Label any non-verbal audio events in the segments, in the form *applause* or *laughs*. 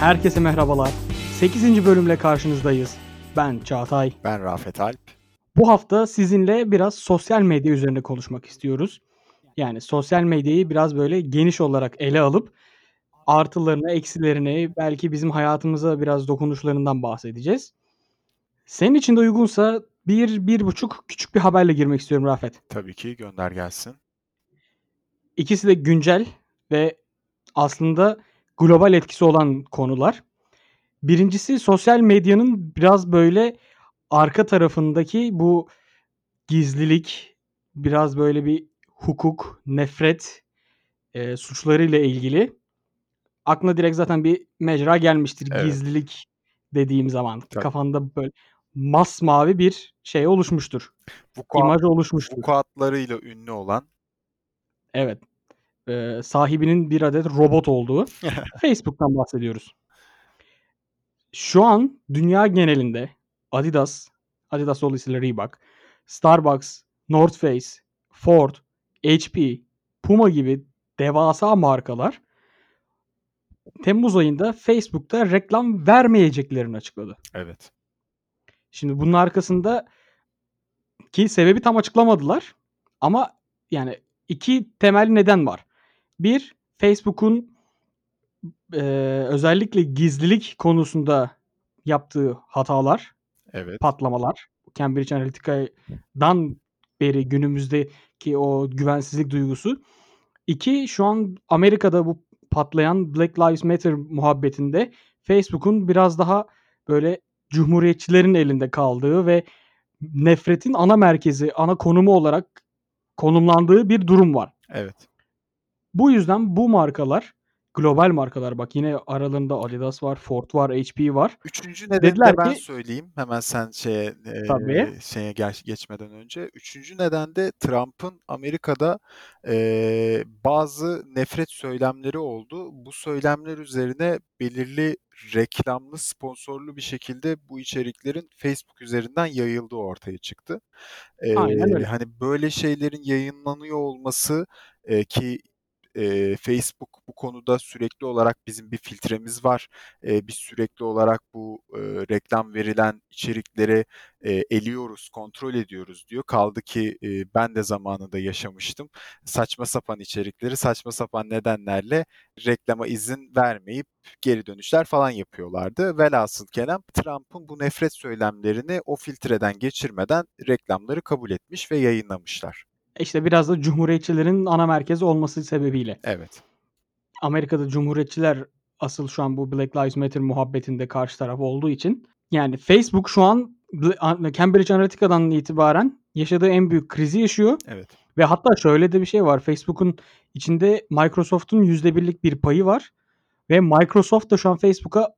Herkese merhabalar. 8. bölümle karşınızdayız. Ben Çağatay. Ben Rafet Alp. Bu hafta sizinle biraz sosyal medya üzerine konuşmak istiyoruz. Yani sosyal medyayı biraz böyle geniş olarak ele alıp artılarını, eksilerini, belki bizim hayatımıza biraz dokunuşlarından bahsedeceğiz. Senin için de uygunsa bir, bir buçuk küçük bir haberle girmek istiyorum Rafet. Tabii ki gönder gelsin. İkisi de güncel ve aslında global etkisi olan konular. Birincisi sosyal medyanın biraz böyle arka tarafındaki bu gizlilik, biraz böyle bir hukuk, nefret e, suçlarıyla ilgili. Aklına direkt zaten bir mecra gelmiştir. Evet. Gizlilik dediğim zaman Tabii. kafanda böyle masmavi bir şey oluşmuştur. Vukuat, İmaj oluşmuştur. vukuatlarıyla ünlü olan Evet. Ee, sahibinin bir adet robot olduğu *laughs* Facebook'tan bahsediyoruz. Şu an dünya genelinde Adidas, Adidas dolayısıyla Reebok, Starbucks, North Face, Ford, HP, Puma gibi devasa markalar Temmuz ayında Facebook'ta reklam vermeyeceklerini açıkladı. evet. Şimdi bunun arkasında ki sebebi tam açıklamadılar. Ama yani iki temel neden var. Bir, Facebook'un eee, özellikle gizlilik konusunda yaptığı hatalar, Evet. patlamalar. Cambridge Analytica'dan beri günümüzdeki o güvensizlik duygusu. İki, şu an Amerika'da bu patlayan Black Lives Matter muhabbetinde Facebook'un biraz daha böyle cumhuriyetçilerin elinde kaldığı ve nefretin ana merkezi, ana konumu olarak konumlandığı bir durum var. Evet. Bu yüzden bu markalar, global markalar bak yine aralarında Adidas var, Ford var, HP var. Üçüncü nedeni Dediler de ben ki söyleyeyim. Hemen sen şeye e, Tabii. şeye gel- geçmeden önce. Üçüncü neden de Trump'ın Amerika'da e, bazı nefret söylemleri oldu. Bu söylemler üzerine belirli reklamlı, sponsorlu bir şekilde bu içeriklerin Facebook üzerinden yayıldığı ortaya çıktı. Aynen E, öyle. hani böyle şeylerin yayınlanıyor olması e, ki e, Facebook bu konuda sürekli olarak bizim bir filtremiz var. E, biz sürekli olarak bu e, reklam verilen içerikleri e, eliyoruz, kontrol ediyoruz diyor. Kaldı ki e, ben de zamanında yaşamıştım. Saçma sapan içerikleri saçma sapan nedenlerle reklama izin vermeyip geri dönüşler falan yapıyorlardı. Velhasıl kelam Trump'ın bu nefret söylemlerini o filtreden geçirmeden reklamları kabul etmiş ve yayınlamışlar. İşte biraz da cumhuriyetçilerin ana merkezi olması sebebiyle. Evet. Amerika'da cumhuriyetçiler asıl şu an bu Black Lives Matter muhabbetinde karşı taraf olduğu için yani Facebook şu an Cambridge Analytica'dan itibaren yaşadığı en büyük krizi yaşıyor. Evet. Ve hatta şöyle de bir şey var. Facebook'un içinde Microsoft'un %1'lik bir payı var. Ve Microsoft da şu an Facebook'a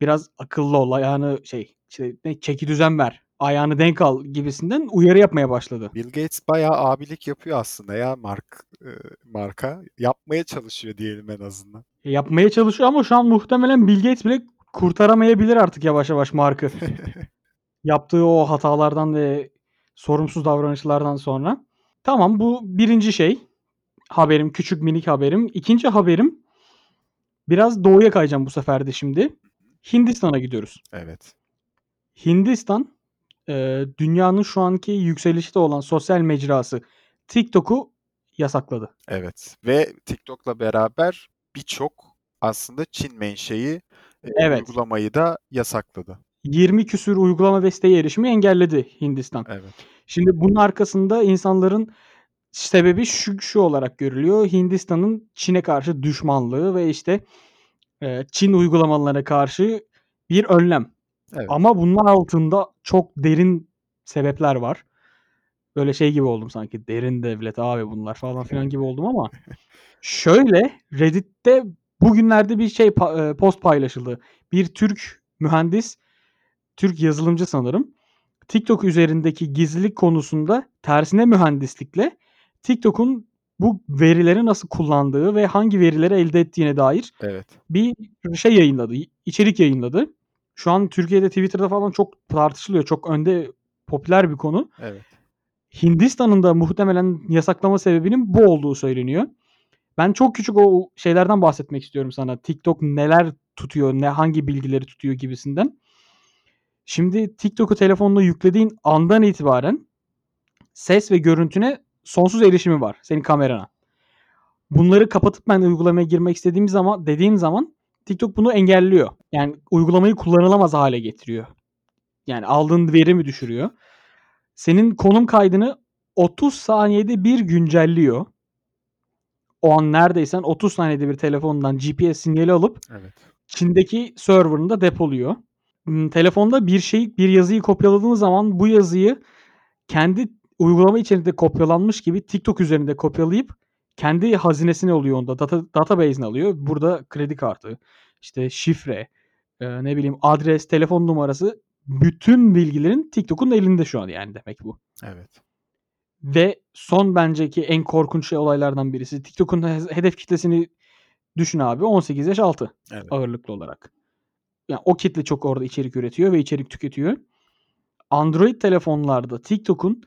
biraz akıllı ol ayağını şey işte ne çeki düzen ver ayağını denk al gibisinden uyarı yapmaya başladı. Bill Gates bayağı abilik yapıyor aslında ya mark e, marka yapmaya çalışıyor diyelim en azından. E, Yapmaya çalışıyor ama şu an muhtemelen Bill Gates bile kurtaramayabilir artık yavaş yavaş markı. *laughs* Yaptığı o hatalardan ve sorumsuz davranışlardan sonra. Tamam bu birinci şey. Haberim küçük minik haberim. İkinci haberim biraz doğuya kayacağım bu sefer de şimdi. Hindistan'a gidiyoruz. evet. Hindistan e, dünyanın şu anki yükselişte olan sosyal mecrası TikTok'u yasakladı. Evet. Ve TikTok'la beraber birçok aslında Çin menşei e, Evet. uygulamayı da yasakladı. 20 küsür uygulama ve siteye erişimi engelledi Hindistan. Evet. Şimdi bunun arkasında insanların sebebi şu, şu olarak görülüyor. Hindistan'ın Çin'e karşı düşmanlığı ve işte e, Çin uygulamalarına karşı bir önlem. Evet. Ama bunun altında çok derin sebepler var. Böyle şey gibi oldum sanki. Derin devlet abi bunlar falan filan gibi oldum ama *laughs* şöyle Reddit'te bugünlerde bir şey e, post paylaşıldı. Bir Türk mühendis, Türk yazılımcı sanırım. TikTok üzerindeki gizlilik konusunda tersine mühendislikle TikTok'un bu verileri nasıl kullandığı ve hangi verileri elde ettiğine dair Evet. bir şey yayınladı. içerik yayınladı. Şu an Türkiye'de Twitter'da falan çok tartışılıyor. Çok önde popüler bir konu. Evet. Hindistan'ın da muhtemelen yasaklama sebebinin bu olduğu söyleniyor. Ben çok küçük o şeylerden bahsetmek istiyorum sana. TikTok neler tutuyor, ne hangi bilgileri tutuyor gibisinden. Şimdi TikTok'u telefonuna yüklediğin andan itibaren ses ve görüntüne sonsuz erişimi var senin kamerana. Bunları kapatıp ben uygulamaya girmek istediğim zaman dediğim zaman TikTok bunu engelliyor. Yani uygulamayı kullanılamaz hale getiriyor. Yani aldığın verimi düşürüyor. Senin konum kaydını 30 saniyede bir güncelliyor. O an neredeysen 30 saniyede bir telefondan GPS sinyali alıp Evet. Çin'deki server'ında depoluyor. Hmm, Telefonda bir şey, bir yazıyı kopyaladığınız zaman bu yazıyı kendi uygulama içerisinde kopyalanmış gibi TikTok üzerinde kopyalayıp kendi hazinesine oluyor onda. Data, database'ine alıyor. Burada kredi kartı, işte şifre, e, ne bileyim adres, telefon numarası bütün bilgilerin TikTok'un elinde şu an yani demek bu. Evet. Ve son benceki en korkunç şey olaylardan birisi TikTok'un he- hedef kitlesini düşün abi 18 yaş altı Evet. ağırlıklı olarak. Yani o kitle çok orada içerik üretiyor ve içerik tüketiyor. Android telefonlarda TikTok'un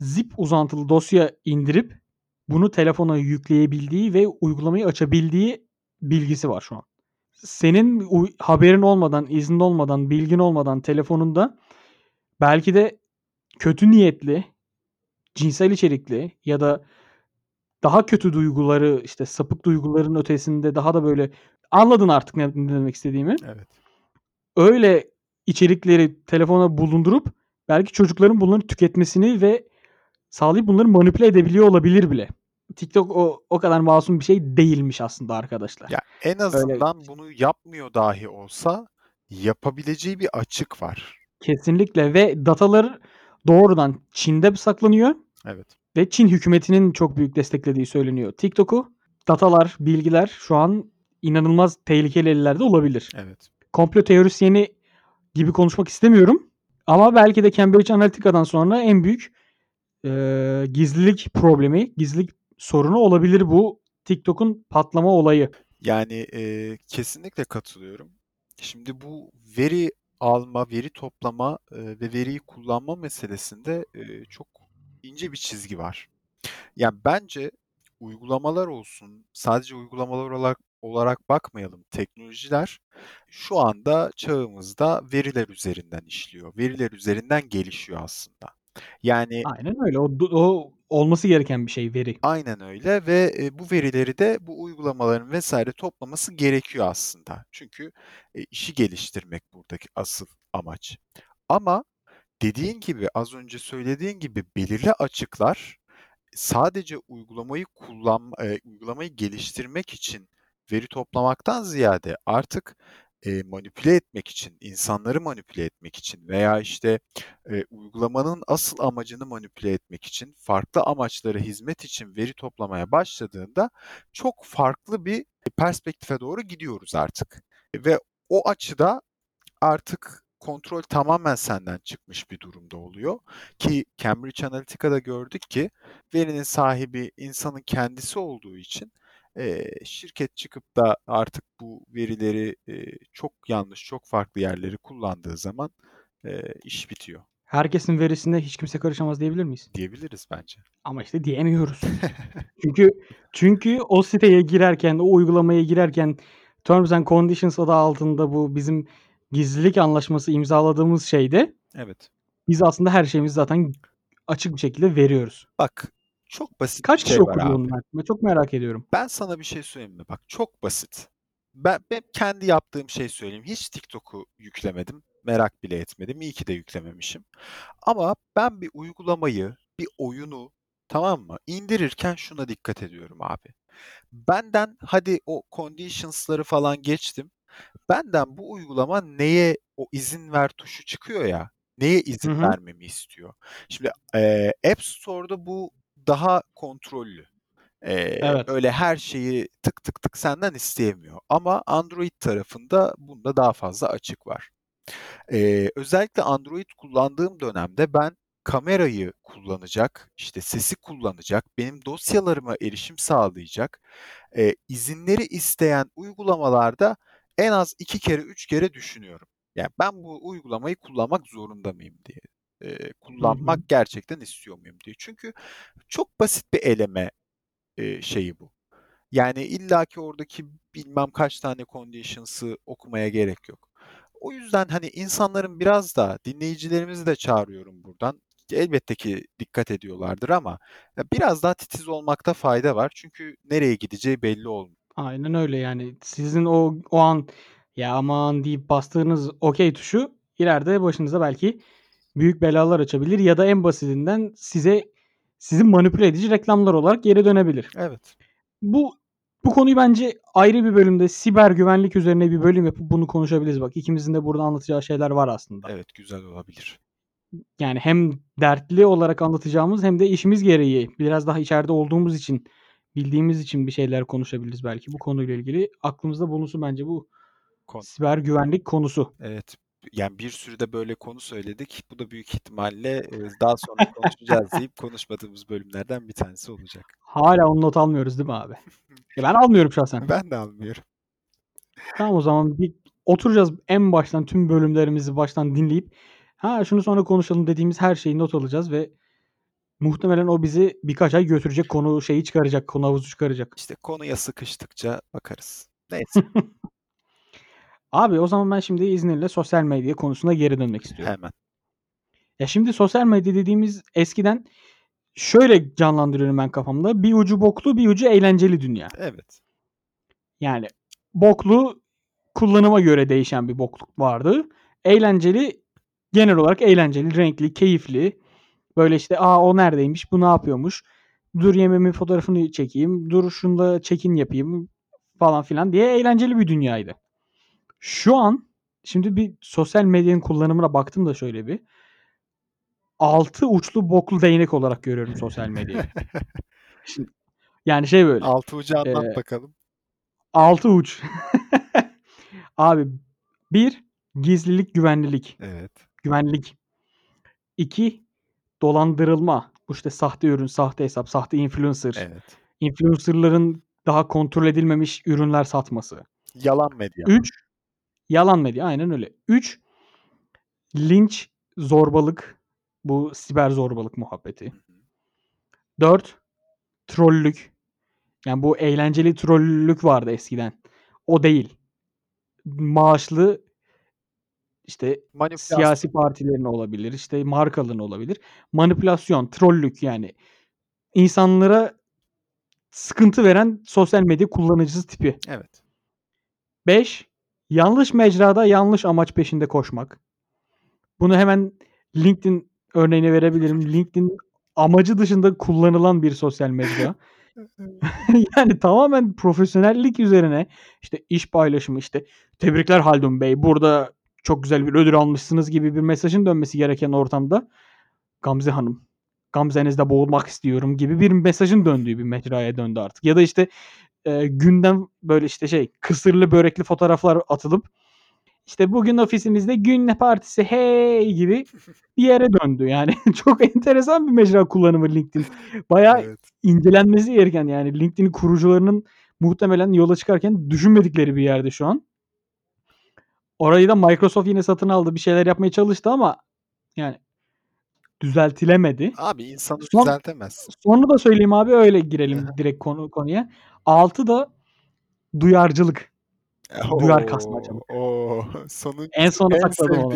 zip uzantılı dosya indirip bunu telefona yükleyebildiği ve uygulamayı açabildiği bilgisi var şu an. Senin haberin olmadan, iznin olmadan, bilgin olmadan telefonunda belki de kötü niyetli, cinsel içerikli ya da daha kötü duyguları işte sapık duyguların ötesinde daha da böyle anladın artık ne, ne demek istediğimi. Evet. Öyle içerikleri telefona bulundurup belki çocukların bunları tüketmesini ve sağlayıp bunları manipüle edebiliyor olabilir bile. TikTok o, o kadar masum bir şey değilmiş aslında arkadaşlar. Ya en azından bunu yapmıyor dahi olsa yapabileceği bir açık var. Kesinlikle ve datalar doğrudan Çin'de saklanıyor Evet. ve Çin hükümetinin çok büyük desteklediği söyleniyor. TikTok'u datalar, bilgiler şu an inanılmaz tehlikeli ellerde olabilir. Evet. Komplo teorisyeni gibi konuşmak istemiyorum ama belki de Cambridge Analytica'dan sonra en büyük eee, gizlilik problemi, gizlilik sorunu olabilir bu TikTok'un patlama olayı. Yani e, kesinlikle katılıyorum. Şimdi bu veri alma, veri toplama e, ve veriyi kullanma meselesinde e, çok ince bir çizgi var. Yani bence uygulamalar olsun, sadece uygulamalar olarak, olarak bakmayalım. Teknolojiler şu anda çağımızda veriler üzerinden işliyor. Veriler üzerinden gelişiyor aslında. Yani Aynen öyle. O, o olması gereken bir şey veri. Aynen öyle ve e, bu verileri de bu uygulamaların vesaire toplaması gerekiyor aslında. Çünkü e, işi geliştirmek buradaki asıl amaç. Ama dediğin gibi az önce söylediğin gibi belirli açıklar sadece uygulamayı kullan e, uygulamayı geliştirmek için veri toplamaktan ziyade artık e, manipüle etmek için, insanları manipüle etmek için veya işte e, uygulamanın asıl amacını manipüle etmek için, farklı amaçlara hizmet için veri toplamaya başladığında çok farklı bir perspektife doğru gidiyoruz artık. Ve o açıda artık kontrol tamamen senden çıkmış bir durumda oluyor. Ki Cambridge Analytica'da gördük ki verinin sahibi insanın kendisi olduğu için e, şirket çıkıp da artık bu verileri e, çok yanlış, çok farklı yerleri kullandığı zaman e, iş bitiyor Herkesin verisinde hiç kimse karışamaz diyebilir miyiz? diyebiliriz bence. Ama işte diyemiyoruz. *laughs* çünkü çünkü o siteye girerken, o uygulamaya girerken Terms and Conditions adı altında bu bizim gizlilik anlaşması imzaladığımız şeyde Evet. biz aslında her şeyimizi zaten açık bir şekilde veriyoruz. Bak çok basit Kaç kişi şey okudu onu? Ben çok merak ediyorum. Ben sana bir şey söyleyeyim mi? Bak çok basit. Ben, ben kendi yaptığım şey söyleyeyim. Hiç TikTok'u yüklemedim. Merak bile etmedim. İyi ki de yüklememişim. Ama ben bir uygulamayı, bir oyunu tamam mı? indirirken şuna dikkat ediyorum abi. Benden hadi o conditions'ları falan geçtim. Benden bu uygulama neye o izin ver tuşu çıkıyor ya. Neye izin Hı hı. vermemi istiyor? Şimdi eee, App Store'da bu daha kontrollü. Eee, Evet. öyle her şeyi tık tık tık senden isteyemiyor. Ama Android tarafında bunda daha fazla açık var. Eee, özellikle Android kullandığım dönemde ben kamerayı kullanacak, işte sesi kullanacak, benim dosyalarıma erişim sağlayacak, eee, izinleri isteyen uygulamalarda en az iki kere, üç kere düşünüyorum. Yani ben bu uygulamayı kullanmak zorunda mıyım diye. Eee, kullanmak gerçekten istiyor muyum diye. Çünkü çok basit bir eleme eee, şeyi bu. Yani illaki oradaki bilmem kaç tane conditions'ı okumaya gerek yok. O yüzden hani insanların biraz da dinleyicilerimizi de çağırıyorum buradan. Elbette ki dikkat ediyorlardır ama biraz daha titiz olmakta fayda var. Çünkü nereye gideceği belli olmuyor. Aynen öyle yani. Sizin o o an ya aman deyip bastığınız okey tuşu ileride başınıza belki büyük belalar açabilir ya da en basitinden size sizi manipüle edici reklamlar olarak geri dönebilir. Evet. Bu bu konuyu bence ayrı bir bölümde siber güvenlik üzerine bir bölüm yapıp bunu konuşabiliriz. Bak ikimizin de burada anlatacağı şeyler var aslında. Evet güzel olabilir. Yani hem dertli olarak anlatacağımız hem de işimiz gereği biraz daha içeride olduğumuz için bildiğimiz için bir şeyler konuşabiliriz belki bu konuyla ilgili. Aklımızda bulunsun bence bu Kon- siber güvenlik konusu. Evet. Yani bir sürü de böyle konu söyledik. Bu da büyük ihtimalle e, daha sonra konuşacağız deyip konuşmadığımız bölümlerden bir tanesi olacak. Hala onu not almıyoruz değil mi abi? Ya ben almıyorum şahsen. Ben de almıyorum. Tamam o zaman bir oturacağız en baştan tüm bölümlerimizi baştan dinleyip ha şunu sonra konuşalım dediğimiz her şeyi not alacağız ve muhtemelen o bizi birkaç ay götürecek konu şeyi çıkaracak, konu havuzu çıkaracak. İşte konuya sıkıştıkça bakarız. Neyse *laughs* Abi o zaman ben şimdi izninle sosyal medya konusuna geri dönmek istiyorum. hemen. Ya şimdi sosyal medya dediğimiz eskiden şöyle canlandırıyorum ben kafamda. Bir ucu boklu, bir ucu eğlenceli dünya. Evet. Yani boklu kullanıma göre değişen bir bokluk vardı. Eğlenceli genel olarak eğlenceli, renkli, keyifli. Böyle işte aa o neredeymiş, bu ne yapıyormuş. Dur yememin fotoğrafını çekeyim, dur şunda check-in yapayım falan filan diye eğlenceli bir dünyaydı. Şu an şimdi bir sosyal medyanın kullanımına baktım da şöyle bir. Altı uçlu boklu değnek olarak görüyorum sosyal medyayı. *laughs* Şimdi, yani şey böyle. Altı ucu anlat Ee, bakalım. Altı uç. *laughs* Abi bir gizlilik, güvenlilik. Evet. Güvenlik. İki dolandırılma. Bu işte sahte ürün, sahte hesap, sahte influencer. Evet. Influencer'ların daha kontrol edilmemiş ürünler satması. Yalan medya. 3 yalan medya aynen öyle. 3 linç, zorbalık. Bu siber zorbalık muhabbeti. Hı hı. 4 trollük. Yani bu eğlenceli trollük vardı eskiden. O değil. Maaşlı işte Manipülasyon. siyasi partilerin olabilir, işte markaların olabilir. Manipülasyon, trollük yani. İnsanlara sıkıntı veren sosyal medya kullanıcısı tipi. Evet. 5. Yanlış mecrada yanlış amaç peşinde koşmak. Bunu hemen LinkedIn örneğini verebilirim. *laughs* LinkedIn amacı dışında kullanılan bir sosyal mecra. *laughs* *laughs* yani tamamen profesyonellik üzerine işte iş paylaşımı işte tebrikler Haldun Bey burada çok güzel bir ödül almışsınız gibi bir mesajın dönmesi gereken ortamda Gamze Hanım Gamze'nizde boğulmak istiyorum gibi bir mesajın döndüğü bir mecraya döndü artık. Ya da işte e, gündem böyle işte şey kısırlı börekli fotoğraflar atılıp işte bugün ofisimizde gün partisi hey gibi bir yere döndü. Yani *laughs* çok enteresan bir mecra kullanımı LinkedIn. Bayağı Evet. incelenmesi gereken yani LinkedIn kurucularının muhtemelen yola çıkarken düşünmedikleri bir yerde şu an. Orayı da Microsoft yine satın aldı. Bir şeyler yapmaya çalıştı ama yani düzeltilemedi. Abi insanı Son- düzeltemez. Sonra da söyleyeyim abi öyle girelim direkt konu konuya. 6 da duyarcılık. Duyar kasmacılık. Oo, sonuncusu En sona en sakladım onu.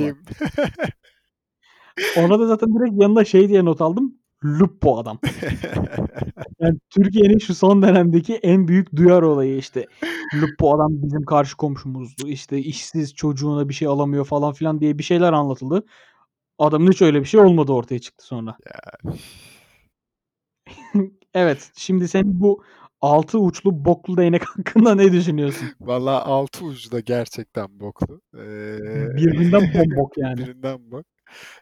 Ona da zaten direkt yanına şey diye not aldım. Lupo adam. *laughs* Yani Türkiye'nin şu son dönemdeki en büyük duyar olayı işte. Lupo adam bizim karşı komşumuzdu. İşte işsiz çocuğuna bir şey alamıyor falan filan diye bir şeyler anlatıldı. Adamın hiç öyle bir şey olmadı ortaya çıktı sonra. *laughs* evet şimdi sen bu altı uçlu boklu değnek *laughs* hakkında ne düşünüyorsun? Valla altı ucu da gerçekten boklu. Ee, Birbirinden *laughs* bombok yani. Birbirinden bok.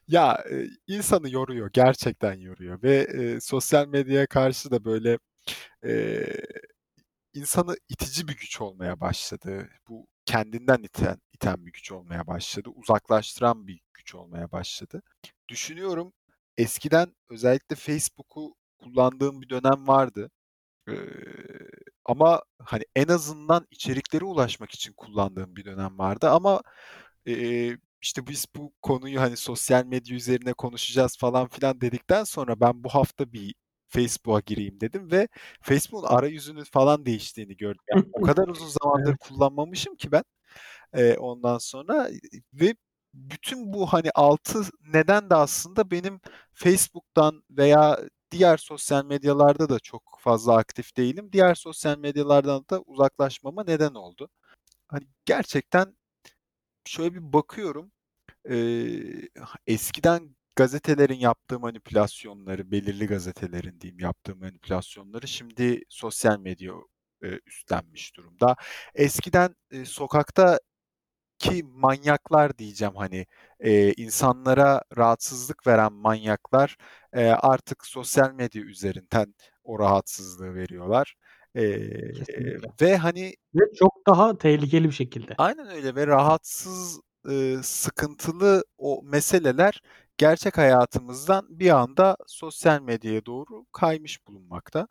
Ya e, insanı yoruyor, gerçekten yoruyor ve e, sosyal medyaya karşı da böyle e, insanı itici bir güç olmaya başladı. Bu kendinden iten, iten bir güç olmaya başladı. Uzaklaştıran bir güç olmaya başladı. Düşünüyorum eskiden özellikle Facebook'u kullandığım bir dönem vardı. Ee, ama hani en azından içeriklere ulaşmak için kullandığım bir dönem vardı ama e, işte biz bu konuyu hani sosyal medya üzerine konuşacağız falan filan dedikten sonra ben bu hafta bir Facebook'a gireyim dedim ve Facebook'un arayüzünün falan değiştiğini gördüm. Yani o kadar *laughs* uzun zamandır Evet. kullanmamışım ki ben. Eee, ondan sonra ve bütün bu, hani, 6 neden de aslında benim Facebook'tan veya diğer sosyal medyalarda da çok fazla aktif değilim. Diğer sosyal medyalardan da uzaklaşmama neden oldu. Hani, gerçekten şöyle bir bakıyorum, eee, eskiden gazetelerin yaptığı manipülasyonları, belirli gazetelerin diyeyim yaptığı manipülasyonları şimdi sosyal medya, üstlenmiş durumda. Eskiden, eee, sokaktaki manyaklar diyeceğim, hani, eee, insanlara rahatsızlık veren manyaklar, eee, artık sosyal medya üzerinden o rahatsızlığı veriyorlar. Kesinlikle. ve hani Ve çok daha tehlikeli bir şekilde. Aynen öyle ve rahatsız, ııı, sıkıntılı o meseleler gerçek hayatımızdan bir anda sosyal medyaya doğru kaymış bulunmakta.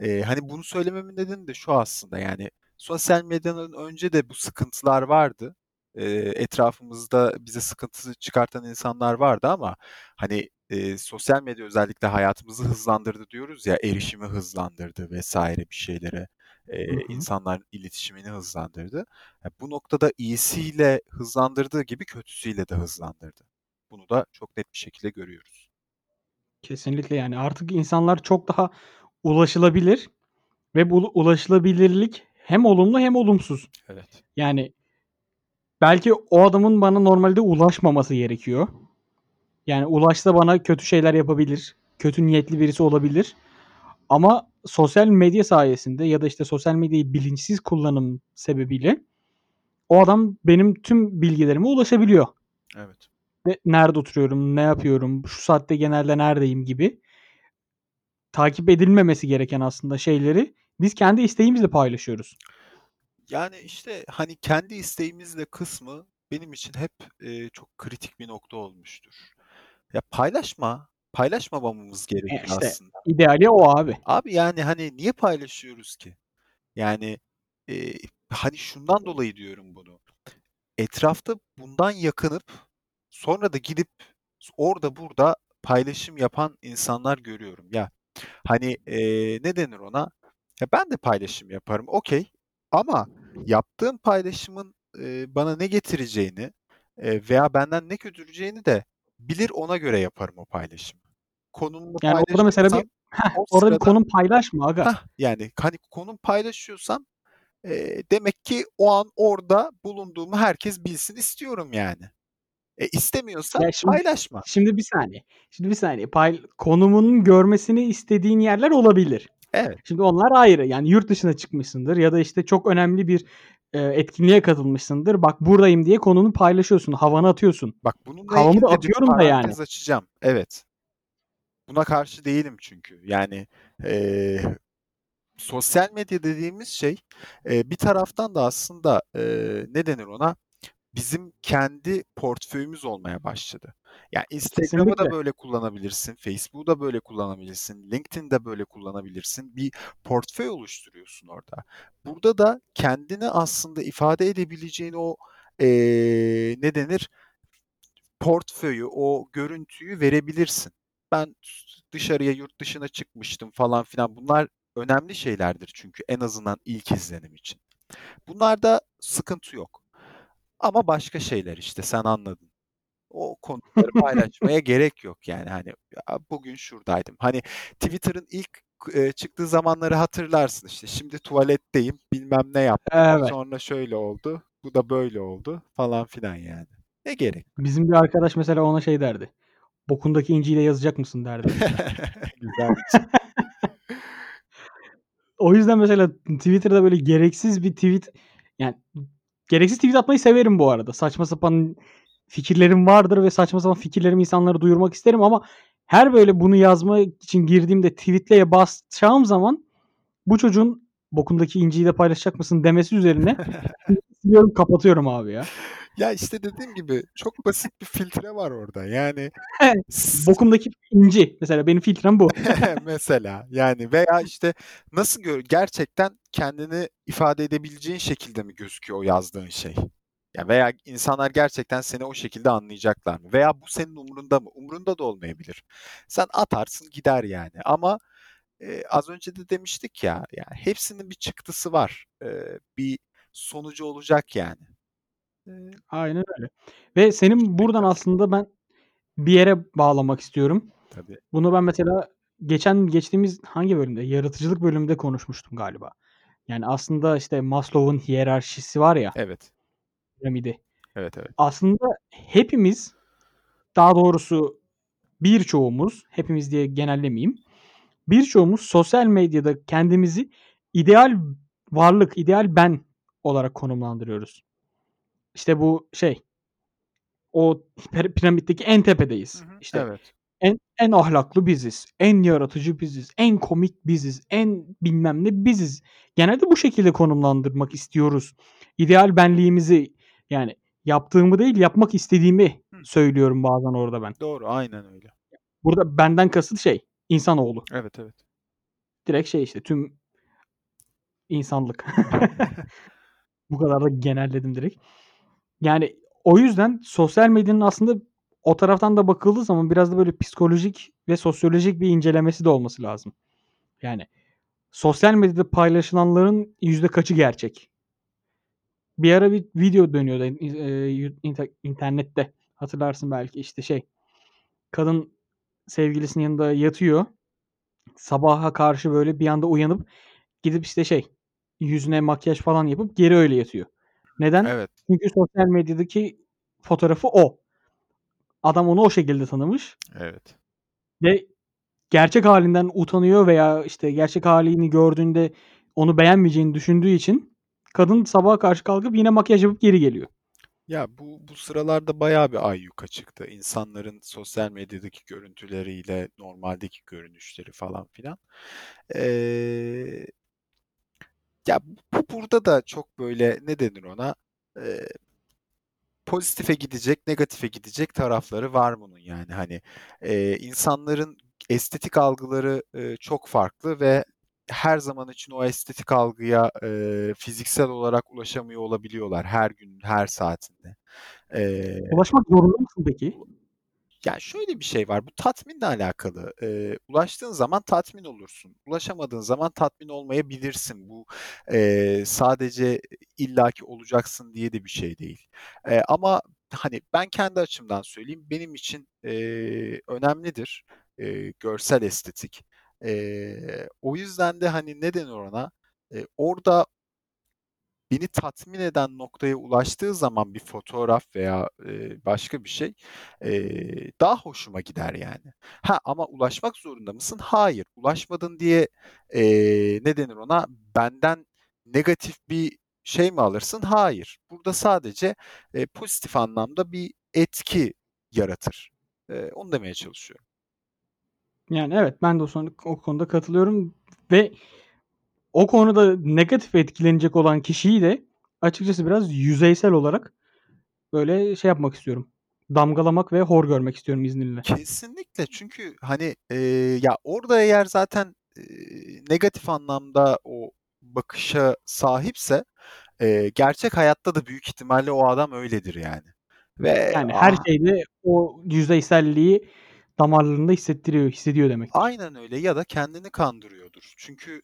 Eee, hani, bunu söylememin nedeni de şu aslında, yani, sosyal medyadan önce de bu sıkıntılar vardı. Eee, etrafımızda bize sıkıntı çıkartan insanlar vardı ama, hani, eee, sosyal medya özellikle hayatımızı hızlandırdı diyoruz ya, erişimi hızlandırdı vs. bir şeylere, hı. insanların iletişimini hızlandırdı. Ya, bu noktada iyisiyle hızlandırdığı gibi kötüsüyle de hızlandırdı. Bunu da çok net bir şekilde görüyoruz. Kesinlikle, yani, artık insanlar çok daha ulaşılabilir ve bu ulaşılabilirlik hem olumlu hem olumsuz. Evet. Yani belki o adamın bana normalde ulaşmaması gerekiyor. Yani, ulaşsa bana kötü şeyler yapabilir, kötü niyetli birisi olabilir ama sosyal medya sayesinde ya da, işte, sosyal medyayı bilinçsiz kullanım sebebiyle o adam benim tüm bilgilerime ulaşabiliyor. Evet. Ve nerede oturuyorum, ne yapıyorum, şu saatte genelde neredeyim gibi takip edilmemesi gereken aslında şeyleri biz kendi isteğimizle paylaşıyoruz. Yani, işte, hani, kendi isteğimizle kısmı benim için hep, eee, çok kritik bir nokta olmuştur. Ya, paylaşma, paylaşmamamamız E, gerekir işte, aslında. ideali o abi. Abi, yani, hani, niye paylaşıyoruz ki? Yani, eee, hani, şundan dolayı diyorum bunu. Etrafta bundan yakınıp sonra da gidip s orada burada paylaşım yapan insanlar görüyorum. Ya, hani, eee, ne denir ona? Ya, ben de paylaşım yaparım, okay ama yaptığım paylaşımın, eee, bana ne getireceğini, eee, veya benden ne götüreceğini de bilir, ona göre yaparım o paylaşımı. Konumu Yani, orada mesela bir Heh, orada bir sırada konum paylaşma aga. Hah, yani, hani, konum paylaşıyorsam, eee, demek ki o an orada bulunduğumu herkes bilsin istiyorum yani. E, istemiyorsan Ya, şimdi paylaşma. şimdi bir saniye, şimdi bir saniye. Pay konumunun görmesini istediğin yerler olabilir. Evet. Şimdi onlar ayrı. Yani, yurt dışına çıkmışsındır ya da, işte, çok önemli bir, eee, etkinliğe katılmışsındır. Bak buradayım diye konunu paylaşıyorsun, havanı atıyorsun. Bak, bununla Havamı da atıyorum da yani. açacağım. Evet. Buna karşı değilim çünkü. Yani, eee, sosyal medya dediğimiz şey, eee, bir taraftan da aslında, eee, ne denir ona? Bizim kendi portföyümüz olmaya başladı. Ya, Instagram'ı da Kesinlikle. böyle kullanabilirsin, Facebook'u da böyle kullanabilirsin, LinkedIn'i böyle kullanabilirsin. Bir portföy oluşturuyorsun orada. Burada da kendini aslında ifade edebileceğin o, eee, ne denir? Portföyü, o görüntüyü verebilirsin. Ben dışarıya, yurt dışına çıkmıştım falan filan. Bunlar önemli şeylerdir çünkü en azından ilk izlenim için. Bunlarda sıkıntı yok. Ama başka şeyler, işte, sen anladın. O konuları *laughs* paylaşmaya gerek yok yani, hani, ya, bugün şuradaydım. Hani, Twitter'ın ilk eee, çıktığı zamanları hatırlarsın, işte, şimdi tuvaletteyim, bilmem ne yaptım, Evet. sonra şöyle oldu, bu da böyle oldu falan filan yani. Ne gerek? Bizim bir arkadaş mesela ona şey derdi, "Bokundaki inciyi de yazacak mısın?" derdi mesela. *laughs* Güzelmiş. *laughs* O yüzden mesela Twitter'da böyle gereksiz bir tweet gereksiz tweet atmayı severim bu arada. Saçma sapan fikirlerim vardır ve saçma sapan fikirlerimi insanlara duyurmak isterim ama her böyle bunu yazmak için girdiğimde tweet'leye basacağım zaman bu çocuğun "Bokundaki inciyi de paylaşacak mısın?" demesi üzerine siliyorum, *laughs* kapatıyorum abi ya. Ya, işte, dediğim gibi çok basit bir filtre var orada. Yani s Bokumdaki inci mesela benim filtrem bu. *laughs* Mesela, yani veya, işte, nasıl gö gerçekten kendini ifade edebileceğin şekilde mi gözüküyor o yazdığın şey? Ya, veya insanlar gerçekten seni o şekilde anlayacaklar mı? Veya bu senin umurunda mı? Umurunda da olmayabilir. Sen atarsın gider yani ama, eee, az önce de demiştik ya, yani hepsinin bir çıktısı var. Eee, bir sonucu olacak yani. Eee Aynen öyle ve senin buradan aslında ben bir yere bağlamak istiyorum. Tabii. Bunu ben mesela geçen geçtiğimiz hangi bölümde? Yaratıcılık bölümünde konuşmuştum galiba. Yani aslında, işte, Maslow'un hiyerarşisi var ya Evet. piramidi. Evet, evet. Aslında hepimiz, daha doğrusu birçoğumuz, hepimiz diye genellemeyeyim, birçoğumuz sosyal medyada kendimizi ideal varlık, ideal ben olarak konumlandırıyoruz. İşte, bu şey o pir piramitteki en tepedeyiz. Hı hı. İşte, Evet. en en ahlaklı biziz, en yaratıcı biziz, en komik biziz, en bilmem ne biziz. Genelde bu şekilde konumlandırmak istiyoruz. İdeal benliğimizi, yani yaptığımı değil, yapmak istediğimi Hı. söylüyorum bazen orada ben. Doğru, aynen öyle. Burada benden kasıt şey, insanoğlu. Evet, evet. Direkt şey, işte, tüm insanlık. *laughs* Bu kadar da genelledim direkt. Yani o yüzden sosyal medyanın aslında o taraftan da bakıldığı zaman biraz da böyle psikolojik ve sosyolojik bir incelemesi de olması lazım. Yani sosyal medyada paylaşılanların yüzde kaçı gerçek? Bir ara bir video dönüyordu, inter internette. Hatırlarsın belki, işte, şey, kadın sevgilisinin yanında yatıyor. Sabaha karşı böyle bir anda uyanıp gidip, işte, şey, yüzüne makyaj falan yapıp geri öyle yatıyor. Neden? Evet. Çünkü sosyal medyadaki fotoğrafı o. Adam onu o şekilde tanımış Evet. ve gerçek hâlinden utanıyor veya, işte, gerçek hâlini gördüğünde onu beğenmeyeceğini düşündüğü için kadın sabaha karşı kalkıp yine makyaj yapıp geri geliyor. Ya, bu bu sıralarda bayağı bir ayyuka çıktı. İnsanların sosyal medyadaki görüntüleriyle normaldeki görünüşleri falan filan. Eee Ya, bu burada da çok böyle, ne denir ona, eee, pozitife gidecek, negatife gidecek tarafları var bunun yani. Hani, eee, insanların estetik algıları, eee, çok farklı ve her zaman için o estetik algıya, eee, fiziksel olarak ulaşamıyor olabiliyorlar her gün, her saatinde. Eee Ulaşmak zorunda mısın peki? Ya, şöyle bir şey var, bu tatminle alakalı. Eee, ulaştığın zaman tatmin olursun. Ulaşamadığın zaman tatmin olmayabilirsin. Bu, eee, sadece illaki olacaksın diye de bir şey değil. Eee, ama, hani, ben kendi açımdan söyleyeyim, benim için, eee, önemlidir, eee, görsel estetik. Eee, o yüzden de, hani, ne denir ona, eee, orada beni tatmin eden noktaya ulaştığı zaman bir fotoğraf veya, eee, başka bir şey, eee, daha hoşuma gider yani. Ha, ama ulaşmak zorunda mısın? Hayır. Ulaşmadın diye, eee, ne denir ona, benden negatif bir şey mi alırsın? Hayır. Burada sadece, eee, pozitif anlamda bir etki yaratır. Eee, onu demeye çalışıyorum. Yani, evet, ben de o son o konuda katılıyorum ve o konuda negatif etkilenecek olan kişiyi de açıkçası biraz yüzeysel olarak, böyle, şey yapmak istiyorum, damgalamak ve hor görmek istiyorum izninle. Kesinlikle çünkü, hani, eee, ya, orada eğer zaten, eee, negatif anlamda o bakışa sahipse, eee, gerçek hayatta da büyük ihtimalle o adam öyledir yani ve Yani, her ah şeyde o yüzeyselliği damarlarında hissettiriyor hissediyor demektir. Aynen öyle ya da kendini kandırıyordur. Çünkü,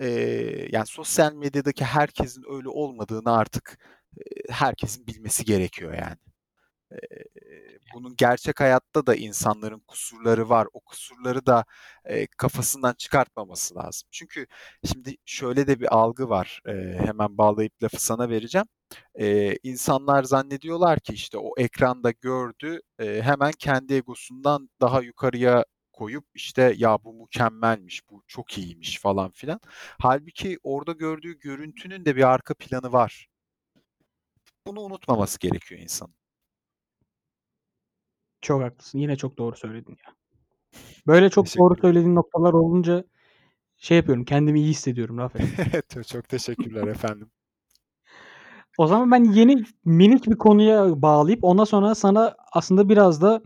eee, yani, sosyal medyadaki herkesin öyle olmadığını artık, eee, herkesin bilmesi gerekiyor yani. Eee, bunun gerçek hayatta da insanların kusurları var. O kusurları da, eee, kafasından çıkartmaması lazım. Çünkü şimdi şöyle de bir algı var, eee, hemen bağlayıp lafı sana vereceğim. Eee, insanlar zannediyorlar ki, işte, o ekranda gördü, eee, hemen kendi egosundan daha yukarıya koyup, işte, "Ya, bu mükemmelmiş, bu çok iyiymiş." falan filan. Hâlbuki orada gördüğü görüntünün de bir arka planı var. Bunu unutmaması gerekiyor insanın. Çok haklısın. Yine çok doğru söyledin ya. Böyle çok doğru söylediğin noktalar olunca şey yapıyorum, kendimi iyi hissediyorum. *laughs* Çok çok teşekkürler efendim. O zaman ben yeni minik bir konuya bağlayıp ondan sonra sana aslında biraz da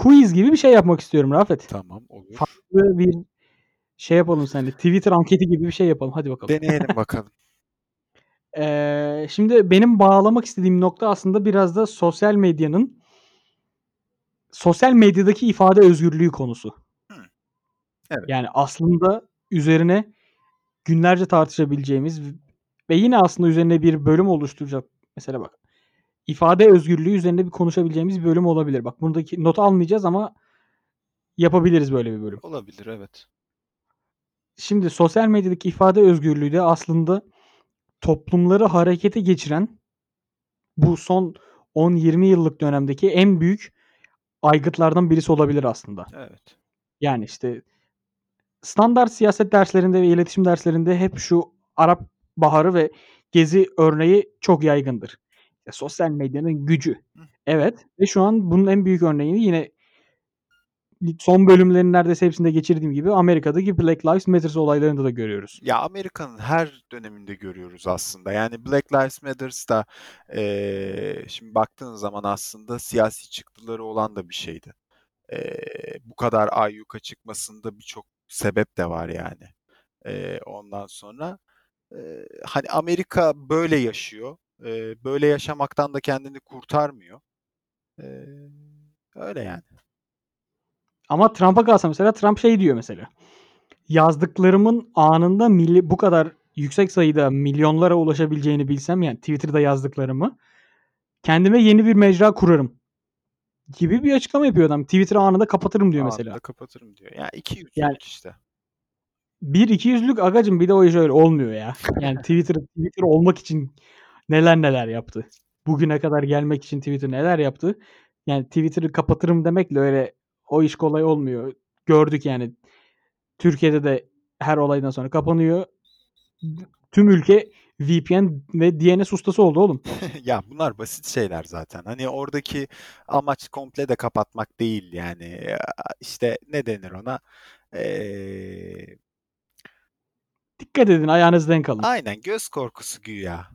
quiz gibi bir şey yapmak istiyorum Rafet. Tamam, olur. Farklı bir şey yapalım seninle, Twitter anketi gibi bir şey yapalım. Hadi bakalım. Deneyelim bakalım. Eee, *laughs* şimdi benim bağlamak istediğim nokta aslında biraz da sosyal medyanın sosyal medyadaki ifade özgürlüğü konusu. Evet. Yani, aslında üzerine günlerce tartışabileceğimiz ve yine aslında üzerine bir bölüm oluşturacak. Mesela bak ifade özgürlüğü üzerinde bir konuşabileceğimiz bir bölüm olabilir. Bak buradaki not almayacağız ama yapabiliriz böyle bir bölüm. Olabilir evet. Şimdi sosyal medyadaki ifade özgürlüğü de aslında toplumları harekete geçiren bu son 10-20 yıllık dönemdeki en büyük aygıtlardan birisi olabilir aslında. Evet. Yani işte standart siyaset derslerinde ve iletişim derslerinde hep şu Arap Baharı ve Gezi örneği çok yaygındır. Ya, sosyal medyanın gücü. Hı. Evet ve şu an bunun en büyük örneğini yine son bölümlerin neredeyse hepsinde geçirdiğim gibi Amerika'daki Black Lives Matter olaylarında da görüyoruz. Ya Amerika'nın her döneminde görüyoruz aslında. Yani Black Lives Matter'da eee, şimdi baktığın zaman aslında siyasi çıktıları olan da bir şeydi. Eee, bu kadar ayyuka çıkmasında birçok sebep de var yani. Eee, ondan sonra eee, hani Amerika böyle yaşıyor. Eee, böyle yaşamaktan da kendini kurtarmıyor. Eee, öyle yani. Ama Trump'a kalsa mesela Trump şey diyor mesela. Yazdıklarımın anında milli bu kadar yüksek sayıda milyonlara ulaşabileceğini bilsem yani Twitter'da yazdıklarımı kendime yeni bir mecra kurarım gibi bir açıklama yapıyor adam. Twitter'ı anında kapatırım diyor mesela. Anında kapatırım diyor. Yani iki yüzlülük Yani işte. bir iki yüzlük agacım bir de o iş öyle olmuyor ya. Yani *laughs* Twitter Twitter olmak için neler neler yaptı. Bugüne kadar gelmek için Twitter neler yaptı. Yani Twitter'ı kapatırım demekle öyle o iş kolay olmuyor. Gördük yani. Türkiye'de de her olaydan sonra kapanıyor. Tüm ülke VPN ve DNS ustası oldu oğlum. *laughs* Ya bunlar basit şeyler zaten. Hani oradaki amaç komple de kapatmak değil yani. Ya işte ne denir ona? Eee Dikkat edin ayağınızı denk alın. Aynen göz korkusu güya.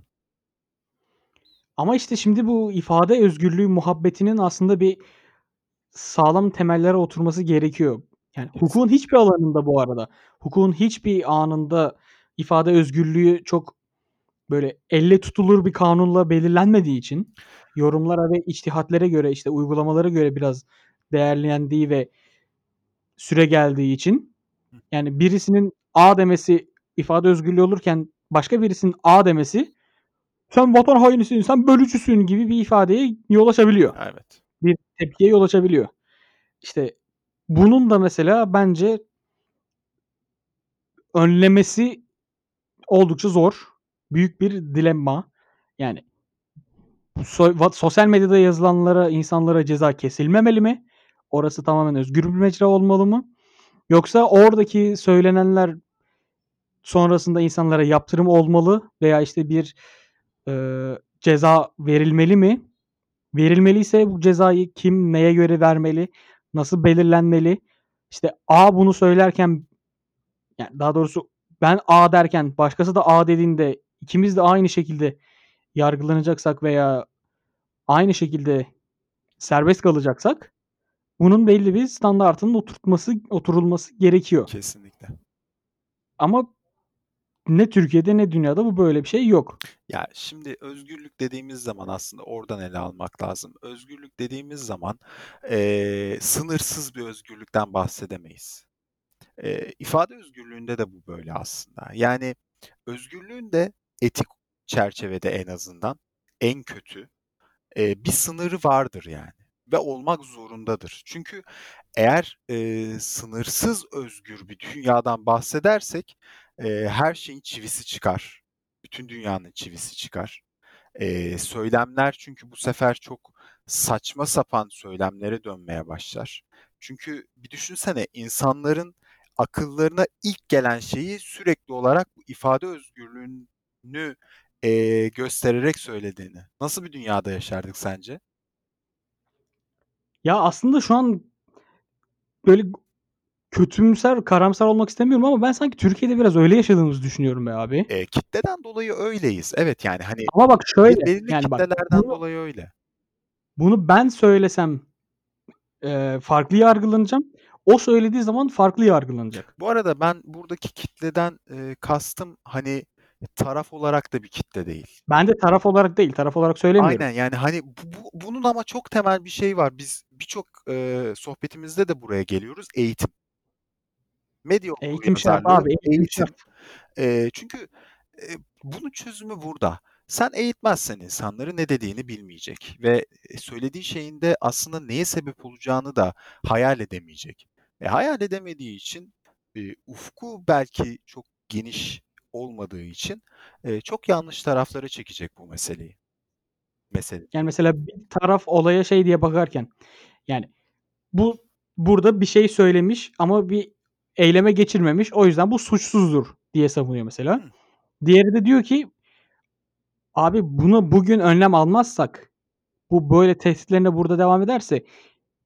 Ama işte şimdi bu ifade özgürlüğü muhabbetinin aslında bir sağlam temellere oturması gerekiyor. Yani hukukun hiçbir alanında bu arada, hukukun hiçbir anında ifade özgürlüğü çok böyle elle tutulur bir kanunla belirlenmediği için yorumlara ve içtihatlere göre işte uygulamalara göre biraz değerlendiği ve süregeldiği için Hı. yani birisinin A demesi ifade özgürlüğü olurken başka birisinin A demesi sen vatan hainisin, sen bölücüsün gibi bir ifadeye yol açabiliyor. Evet. Bir tepkiye yol açabiliyor. İşte bunun da mesela bence önlemesi oldukça zor. Büyük bir dilemma. Yani so sosyal medyada yazılanlara, insanlara ceza kesilmemeli mi? Orası tamamen özgür bir mecra olmalı mı? Yoksa oradaki söylenenler sonrasında insanlara yaptırım olmalı veya işte bir, eee, ceza verilmeli mi? Verilmeliyse bu cezayı kim neye göre vermeli? Nasıl belirlenmeli? İşte A bunu söylerken yani daha doğrusu ben A derken başkası da A dediğinde ikimiz de aynı şekilde yargılanacaksak veya aynı şekilde serbest kalacaksak bunun belli bir standardının oturtması oturulması gerekiyor. Kesinlikle. Ama ne Türkiye'de ne dünyada bu böyle bir şey yok. Ya şimdi özgürlük dediğimiz zaman aslında oradan ele almak lazım. Özgürlük dediğimiz zaman eee, sınırsız bir özgürlükten bahsedemeyiz. Eee, ifade özgürlüğünde de bu böyle aslında. Yani özgürlüğün de etik çerçevede en azından en kötü eee, bir sınırı vardır yani ve olmak zorundadır. Çünkü eğer eee, sınırsız özgür bir dünyadan bahsedersek eee, her şeyin çivisi çıkar. Bütün dünyanın çivisi çıkar. Eee, söylemler çünkü bu sefer çok saçma sapan söylemlere dönmeye başlar. Çünkü bir düşünsene insanların akıllarına ilk gelen şeyi sürekli olarak bu ifade özgürlüğünü eee, göstererek söylediğini. Nasıl bir dünyada yaşardık sence? Ya aslında şu an böyle kötümser, karamsar olmak istemiyorum ama ben sanki Türkiye'de biraz öyle yaşadığımızı düşünüyorum be abi. Eee, kitleden dolayı öyleyiz. Evet yani hani Ama bak şöyle belirli yani bak kitlelerden bunu dolayı öyle. bunu ben söylesem, eee, farklı yargılanacağım. O söylediği zaman farklı yargılanacak. Bu arada ben buradaki kitleden, eee, kastım hani taraf olarak da bir kitle değil. Ben de taraf olarak değil, taraf olarak söylemiyorum. Aynen yani hani bu bu bunun ama çok temel bir şeyi var. Biz birçok, eee, sohbetimizde de buraya geliyoruz. Eğitim. Medya Eğitim şart abi, eğitim şart. Eee, çünkü, eee, bunun çözümü burada. Sen eğitmezsen insanları ne dediğini bilmeyecek ve, eee, söylediği şeyin de aslında neye sebep olacağını da hayal edemeyecek. E, hayal edemediği için, eee, ufku belki çok geniş olmadığı için, eee, çok yanlış taraflara çekecek bu meseleyi. Mesele Yani, mesela bir taraf olaya şey diye bakarken, yani, bu burada bir şey söylemiş ama bir eyleme geçirmemiş. O yüzden bu suçsuzdur diye savunuyor mesela. Diğeri de diyor ki abi buna bugün önlem almazsak, bu böyle tehditlerine burada devam ederse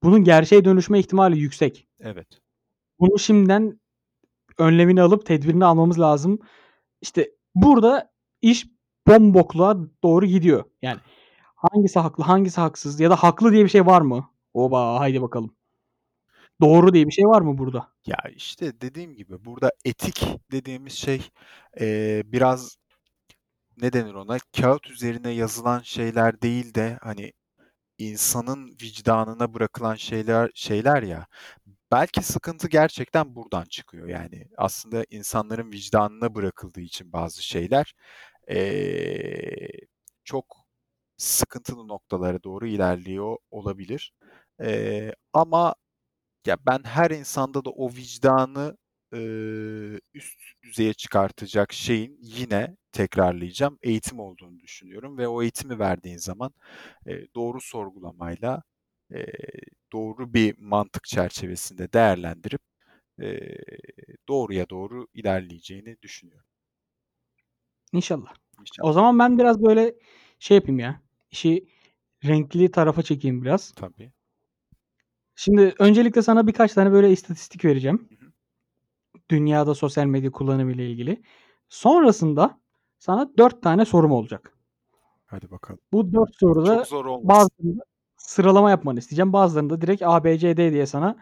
bunun gerçeğe dönüşme ihtimali yüksek. Evet. Bunu şimdiden önlemini alıp tedbirini almamız lazım. İşte burada iş bombokluğa doğru gidiyor. Yani hangisi haklı, hangisi haksız ya da haklı diye bir şey var mı? Oba! Haydi bakalım. Doğru diye bir şey var mı burada? Ya, işte, dediğim gibi burada etik dediğimiz şey, eee, biraz ne denir ona? Kâğıt üzerine yazılan şeyler değil de, hani, insanın vicdanına bırakılan şeyler şeyler ya. Belki sıkıntı gerçekten buradan çıkıyor. Yani aslında insanların vicdanına bırakıldığı için bazı şeyler, eee, çok sıkıntılı noktalara doğru ilerliyor olabilir. Eee, ama ya, ben her insanda da o vicdanı, ııı, üst düzeye çıkartacak şeyin yine tekrarlayacağım, eğitim olduğunu düşünüyorum ve o eğitimi verdiğin zaman, eee, doğru sorgulamayla, eee, doğru bir mantık çerçevesinde değerlendirip, eee, doğruya doğru ilerleyeceğini düşünüyorum. İnşallah. İnşallah. O zaman ben biraz böyle şey yapayım ya, işi renkli tarafa çekeyim biraz. Tabii. Şimdi öncelikle sana birkaç tane böyle istatistik vereceğim. Hı hı. Dünyada sosyal medya kullanımı ile ilgili. Sonrasında sana 4 tane sorum olacak. Hadi bakalım. Bu 4 soruda bazılarında sıralama yapmanı isteyeceğim. Bazılarında direkt A, B, C, D diye sana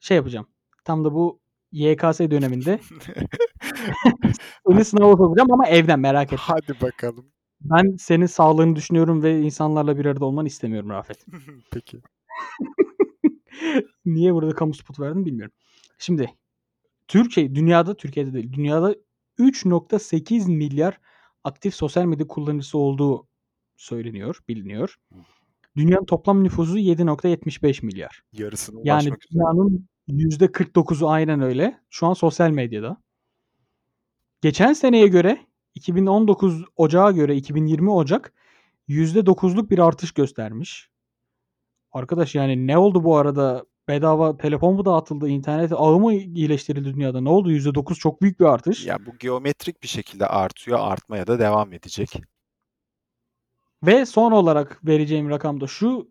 şey yapacağım. Tam da bu YKS döneminde *laughs* *laughs* seni sınava sokacağım ama evden merak etme. Hadi bakalım. Ben senin sağlığını düşünüyorum ve insanlarla bir arada olmanı istemiyorum Rafet. *laughs* Peki. *laughs* Niye burada kamu spotu verdim bilmiyorum. Şimdi Türkiye, dünyada, Türkiye'de değil, dünyada 3.8 milyar aktif sosyal medya kullanıcısı olduğu söyleniyor, biliniyor. Dünyanın toplam nüfusu 7.75 milyar. Yarısına Yani ulaşmak üzere. dünyanın %49'u aynen öyle. Şu an sosyal medyada. Geçen seneye göre 2019 Ocağa göre 2020 Ocak %9'luk bir artış göstermiş. Arkadaş yani ne oldu bu arada? Bedava telefon mu dağıtıldı? İnternet ağı mı iyileştirildi dünyada? Ne oldu? %9 çok büyük bir artış. Ya, bu geometrik bir şekilde artıyor, artmaya da devam edecek. Ve son olarak vereceğim rakam da şu.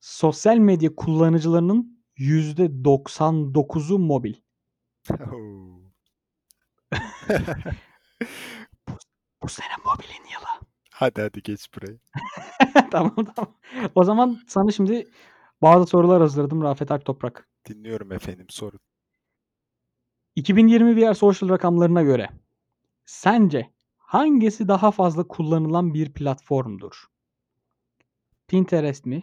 Sosyal medya kullanıcılarının %99'u mobil. O! *laughs* Bu bu sene mobilin yılı. Hadi, hadi geç burayı. *laughs* Tamam, tamam. O zaman sana şimdi bazı sorular hazırladım Rafet Alptoprak. Dinliyorum efendim, sorun. 2020 VR Social rakamlarına göre sence hangisi daha fazla kullanılan bir platformdur? Pinterest mi?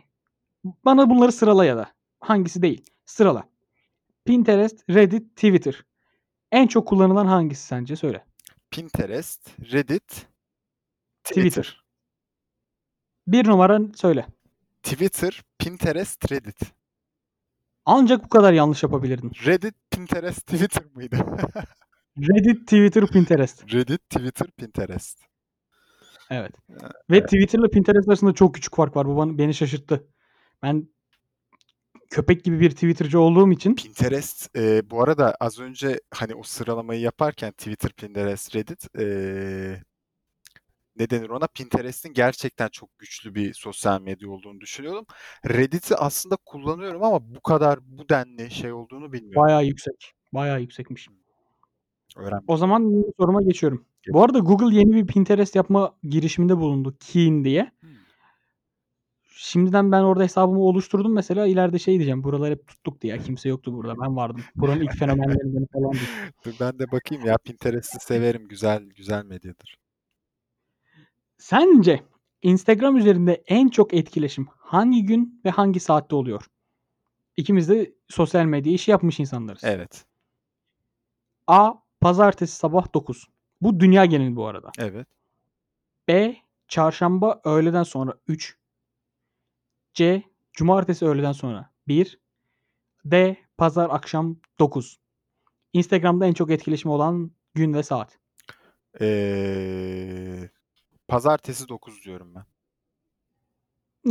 Bana bunları sırala ya da. Hangisi değil. Sırala. Pinterest, Reddit, Twitter. En çok kullanılan hangisi sence? Söyle. Pinterest, Reddit, Twitter. Bir numara söyle. Twitter, Pinterest, Reddit. Ancak bu kadar yanlış yapabilirdin. Reddit, Pinterest, Twitter mıydı? *laughs* Reddit, Twitter, Pinterest. Reddit, Twitter, Pinterest. Evet. Eee, Ve evet. Twitter'la Pinterest arasında çok küçük fark var. Bu bana beni şaşırttı. Ben köpek gibi bir Twitter'cı olduğum için Pinterest, eee, bu arada az önce, hani, o sıralamayı yaparken Twitter, Pinterest, Reddit, eee, ne denir ona? Pinterest'in gerçekten çok güçlü bir sosyal medya olduğunu düşünüyordum. Reddit'i aslında kullanıyorum ama bu kadar, bu denli şey olduğunu bilmiyordum. bayağı yüksek. Bayağı yüksekmiş. Öğrenmiş O zaman soruma geçiyorum. Geç. Bu arada Google yeni bir Pinterest yapma girişiminde bulundu. Keen diye. Şimdiden ben orada hesabımı oluşturdum mesela. İleride şey diyeceğim. Buralar hep tutuktu ya. Kimse yoktu burada. Ben vardım. Buranın ilk fenomenlerinden falan diye. *laughs* Dur ben de bakayım ya. Pinterest'i severim. Güzel güzel medyadır. Sence Instagram üzerinde en çok etkileşim hangi gün ve hangi saatte oluyor? İkimiz de sosyal medya işi yapmış insanlarız. Evet. A. Pazartesi sabah 9. Bu dünya geneli bu arada. Evet. B. Çarşamba öğleden sonra 3. C. Cumartesi öğleden sonra 1. D. Pazar akşam 9. Instagram'da en çok etkileşimi olan gün ve saat. Ee, pazartesi 9 diyorum ben.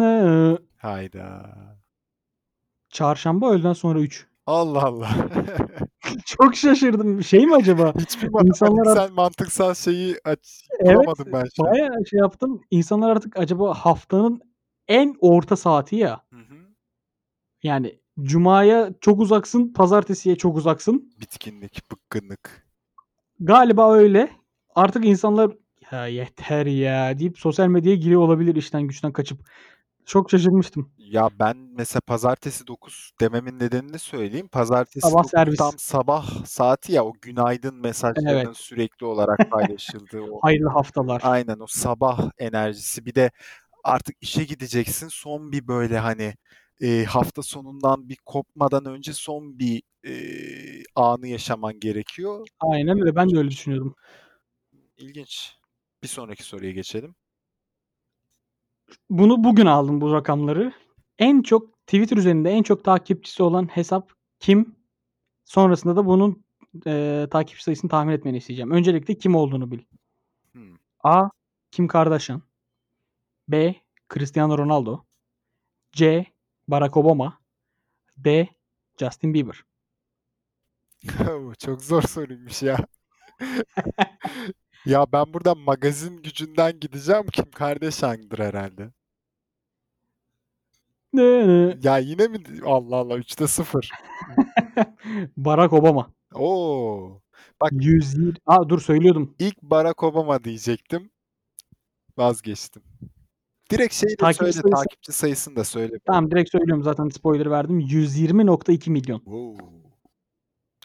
Ee, Hayda. çarşamba öğleden sonra 3. Allah Allah. *laughs* Çok şaşırdım. Şey mi acaba? *laughs* Hiçbir İnsanlar matematiksel mantıksal şeyi aç Evet. bulamadım ben şu an. Bayağı şey yaptım. İnsanlar artık acaba haftanın en orta saati ya. Hı hı. Yani cumaya çok uzaksın, pazartesiye çok uzaksın. Bitkinlik, bıkkınlık. Galiba öyle. Artık insanlar ya yeter ya deyip sosyal medyaya giriyor olabilir işten güçten kaçıp. Çok şaşırmıştım. Ya ben mesela pazartesi 9 dememin nedenini söyleyeyim. Pazartesi Sabah 9 servis. tam sabah saati ya o günaydın mesajlarının Evet. sürekli olarak paylaşıldığı o *laughs* Hayırlı haftalar. aynen o sabah enerjisi. Bir de artık işe gideceksin. Son bir böyle hani e, hafta sonundan bir kopmadan önce son bir e, anı yaşaman gerekiyor. Aynen öyle. Ben de öyle düşünüyorum. İlginç. Bir sonraki soruya geçelim. Bunu bugün aldım bu rakamları. En çok Twitter üzerinde en çok takipçisi olan hesap kim? Sonrasında da bunun e, takipçi sayısını tahmin etmeni isteyeceğim. Öncelikle kim olduğunu bil. Hmm. A. Kim Kardashian B. Cristiano Ronaldo C. Barack Obama D. Justin Bieber *laughs* Çok zor soruymuş ya. *laughs* Ya ben burada magazin gücünden gideceğim. Kim Kardashian'dır herhalde. Ya yine mi? Allah Allah 3'te 0. *laughs* Barack Obama. Oo. Bak 120. Aa dur söylüyordum. ilk Barack Obama diyecektim. Vazgeçtim. Direkt şeyi de Takipçi söyle, sayısı- takipçi sayısını da söyle. Tamam direkt söylüyorum zaten spoiler verdim. 120.2 milyon. Wow.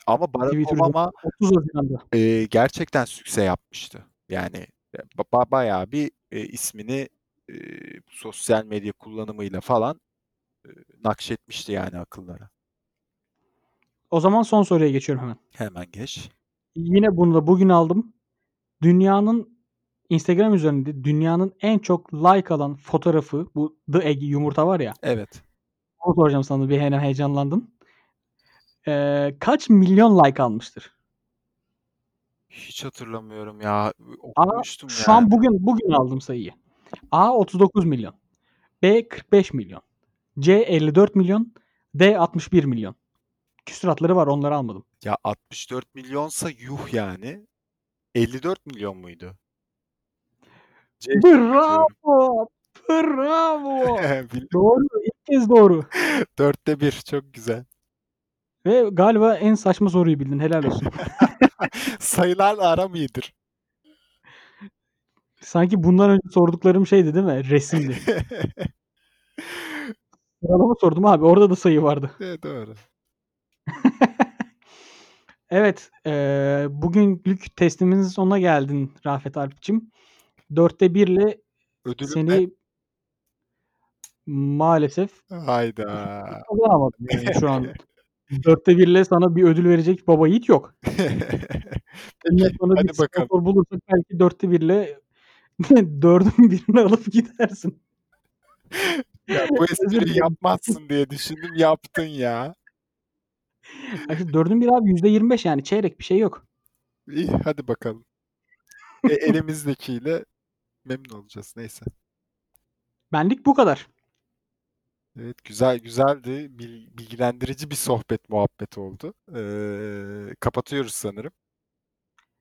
Ama Barack Twitter Obama 30 Haziran'da. e, gerçekten sükse yapmıştı. Yani ba- ba- bayağı bir e, ismini e, sosyal medya kullanımıyla falan e, nakşetmişti yani akıllara. O zaman son soruya geçiyorum hemen. Hemen geç. Yine bunu da bugün aldım. Dünyanın Instagram üzerinde dünyanın en çok like alan fotoğrafı bu The Egg yumurta var ya. Evet. Onu soracağım sana bir hemen Ee, kaç milyon like almıştır? Hiç hatırlamıyorum ya. A, Okumuştum şu yani. an bugün bugün aldım sayıyı. A 39 milyon. B 45 milyon. C 54 milyon. D 61 milyon. Küsuratları var onları almadım. Ya 64 milyonsa yuh yani. 54 milyon muydu? C Bravo! Bravo! *laughs* Doğru. İlk kez doğru. *laughs* Dörtte bir. Çok güzel. Ve galiba en saçma soruyu bildin. Helal olsun. *laughs* *laughs* Sayılarla aram iyidir. Sanki bundan önce sorduklarım şeydi değil mi? Resimdi. *laughs* Sıralama sordum abi. Orada da sayı vardı. Evet, doğru. Evet. eee, bugünlük testimizin sonuna geldin Rafet Alp'cim. Dörtte birle Ödülüm ne? seni maalesef Hayda. kazanamadım yani şu an. Dörtte birle sana bir ödül verecek baba yiğit yok. *laughs* Peki, sonra bir hadi bakalım. sponsor bulursak belki dörtte birle *laughs* dördün birini alıp gidersin. Ya bu *laughs* espriyi yapmazsın diye düşündüm. Yaptın ya. Dördün biri abi yüzde yirmi beş yani çeyrek bir şey yok. İyi, hadi bakalım. E, elimizdekiyle memnun olacağız. Neyse. Benlik bu kadar. Evet, güzel güzeldi. Bil- bilgilendirici bir sohbet muhabbet oldu. Ee, kapatıyoruz sanırım.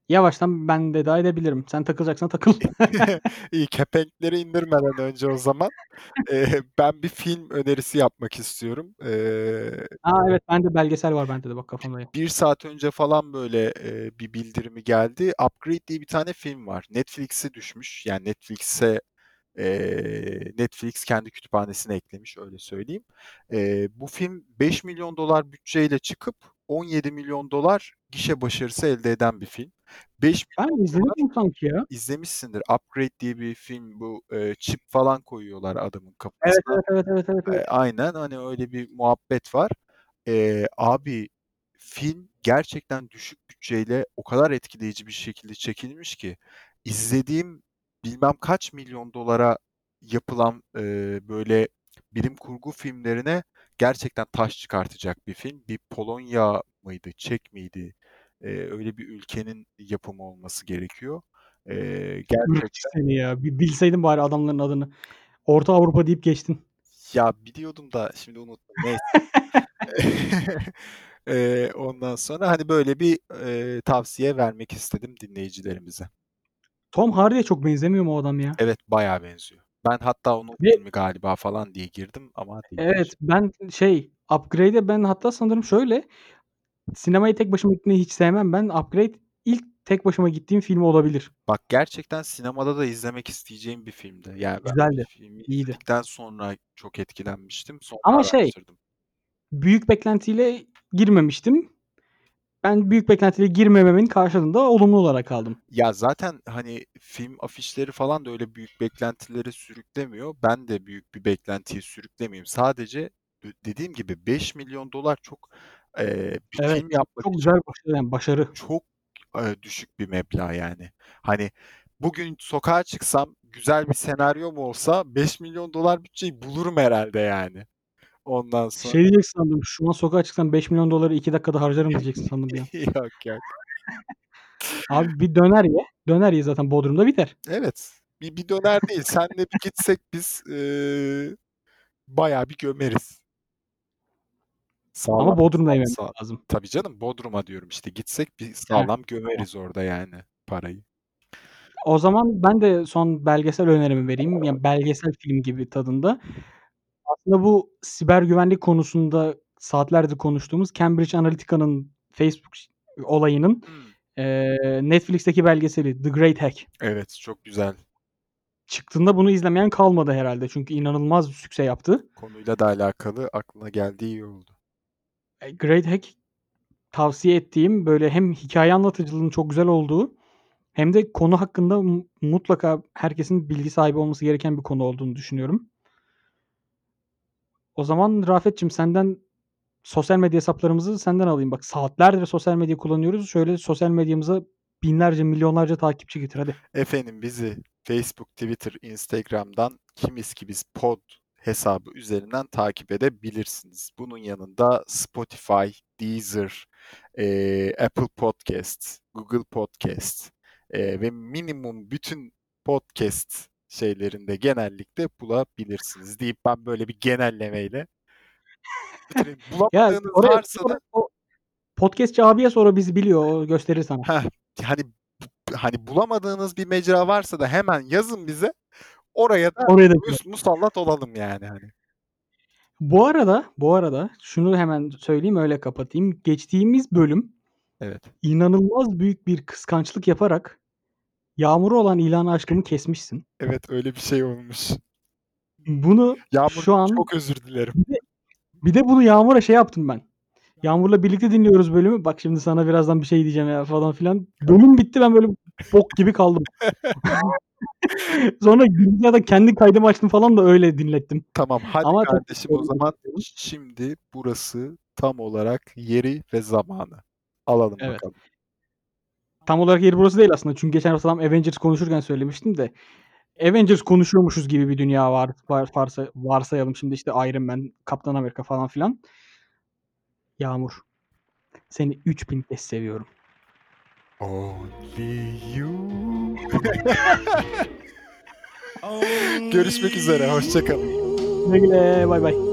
Yavaştan ben veda edebilirim. Sen takılacaksan takıl. *laughs* İyi, kepenkleri indirmeden önce o zaman ee, ben bir film önerisi yapmak istiyorum. Ee, Aa evet bende belgesel var bende de bak kafamda. ya. bir saat önce falan böyle e, bir bildirimi geldi. Upgrade diye bir tane film var. Netflix'e düşmüş. Yani Netflix'e e, Netflix kendi kütüphanesine eklemiş öyle söyleyeyim. E, bu film 5 milyon dolar bütçeyle çıkıp 17 milyon dolar gişe başarısı elde eden bir film. 5 Ben izledim sanki ya. izlemişsindir. Upgrade diye bir film bu e, çip falan koyuyorlar adamın kafasına. evet evet evet evet. E, evet. aynen hani öyle bir muhabbet var. E, abi film gerçekten düşük bütçeyle o kadar etkileyici bir şekilde çekilmiş ki izlediğim bilmem kaç milyon dolara yapılan, eee, böyle bilim kurgu filmlerine gerçekten taş çıkartacak bir film. Bir Polonya mıydı, Çek miydi? Eee, öyle bir ülkenin yapımı olması gerekiyor. Irkçı gerçekten seni ya. Bir bilseydin bari adamların adını. Orta Avrupa deyip geçtin. Ya biliyordum da şimdi unuttum. Neyse. *laughs* *laughs* Eee, ondan sonra, hani, böyle bir, eee, tavsiye vermek istedim dinleyicilerimize. Tom Hardy'ye çok benzemiyor mu o adam ya? Evet, bayağı benziyor. Ben hatta onun Ve filmi galiba falan diye girdim ama değilmiş. Evet, ben şey, Upgrade'e ben hatta sanırım şöyle, sinemaya tek başıma gitmeyi hiç sevmem ben. Upgrade ilk tek başıma gittiğim film olabilir. Bak gerçekten sinemada da izlemek isteyeceğim bir filmdi. Yani ben Güzeldi, filmi iyiydi. izledikten sonra çok etkilenmiştim. Sonra Ama şey, büyük beklentiyle girmemiştim. Ben büyük beklentiyle girmememin karşılığında olumlu olarak aldım. Ya zaten, hani, film afişleri falan da öyle büyük beklentileri sürüklemiyor. Ben de büyük bir beklentiyi sürüklemeyeyim. Sadece dediğim gibi $5.000.000 çok, eee, bir Evet, film yapmak çok güzel başarı yani başarı. çok, eee, düşük bir meblağ yani. Hani, bugün sokağa çıksam güzel bir senaryom olsa $5.000.000 bütçeyi bulurum herhâlde yani. Ondan sonra Şey diyeceksin sandım, şu an sokağa çıksam $5.000.000'ı 2 dakikada harcarım *laughs* diyeceksin sandım an. Yok, yok. *laughs* Abi bir döner ye, döner ye zaten Bodrum'da biter. Evet. Bir bir döner değil, seninle bir gitsek biz, eee, bayağı bir gömeriz. Sağlam Ama Bodrum'da sağ lazım. Tabii canım, Bodrum'a diyorum işte. Gitsek bir sağlam tamam. gömeriz orada yani parayı. O zaman ben de son belgesel önerimi vereyim. Yani belgesel film gibi tadında. Aslında bu siber güvenlik konusunda saatlerdir konuştuğumuz Cambridge Analytica'nın Facebook olayının, Hımm. eee, Netflix'teki belgeseli The Great Hack. Evet, çok güzel. Çıktığında bunu izlemeyen kalmadı herhâlde. Çünkü inanılmaz bir sükse yaptı. Konuyla da alakalı aklına geldiği iyi oldu. Eee, Great Hack tavsiye ettiğim, böyle hem hikâye anlatıcılığının çok güzel olduğu hem de konu hakkında mu mutlaka herkesin bilgi sahibi olması gereken bir konu olduğunu düşünüyorum. O zaman Rafetciğim senden sosyal medya hesaplarımızı senden alayım. Bak saatlerdir sosyal medya kullanıyoruz. Şöyle sosyal medyamıza binlerce, milyonlarca takipçi getir hadi. Efendim bizi Facebook, Twitter, Instagram'dan Kimiz Ki Biz Pod hesabı üzerinden takip edebilirsiniz. Bunun yanında Spotify, Deezer, eee, Apple Podcasts, Google Podcasts, eee, ve minimum bütün podcast şeylerinde genellikle bulabilirsiniz deyip ben böyle bir genellemeyle bitireyim. *laughs* Ya Bulamadığınız oraya varsa sonra da o podcastçi abiye sor o bizi biliyor. O gösterir sana. Heh, hani hani bulamadığınız bir mecra varsa da hemen yazın bize. Oraya da Oraya da mus musallat olalım yani hani. Bu arada, bu arada şunu hemen söyleyeyim öyle kapatayım. Geçtiğimiz bölüm Evet. inanılmaz büyük bir kıskançlık yaparak Yağmur'a olan ilan aşkımı kesmişsin. Evet, öyle bir şey olmuş. Bunu şu Yağmurcuğum an çok özür dilerim. bir de bir de bunu Yağmur'a şey yaptım ben. Yağmur'la birlikte dinliyoruz bölümü. Bak şimdi sana birazdan bir şey diyeceğim ya falan filan. Bölüm bitti ben böyle bok gibi kaldım. *laughs* Sonra bilgisayarda kendi kaydımı açtım falan da öyle dinlettim. Tamam, hadi Ama kardeşim o özür zaman şimdi burası tam olarak yeri ve zamanı. Alalım Evet. bakalım. Tam olarak yeri burası değil aslında. Çünkü geçen hafta tam Avengers konuşurken söylemiştim de Avengers konuşuyormuşuz gibi bir dünya var var varsa varsayalım şimdi işte Iron Man, Kaptan Amerika falan filan. Yağmur, seni 3000 kez seviyorum. Only you. Görüşmek üzere, hoşça kalın. Güle güle, bay bay.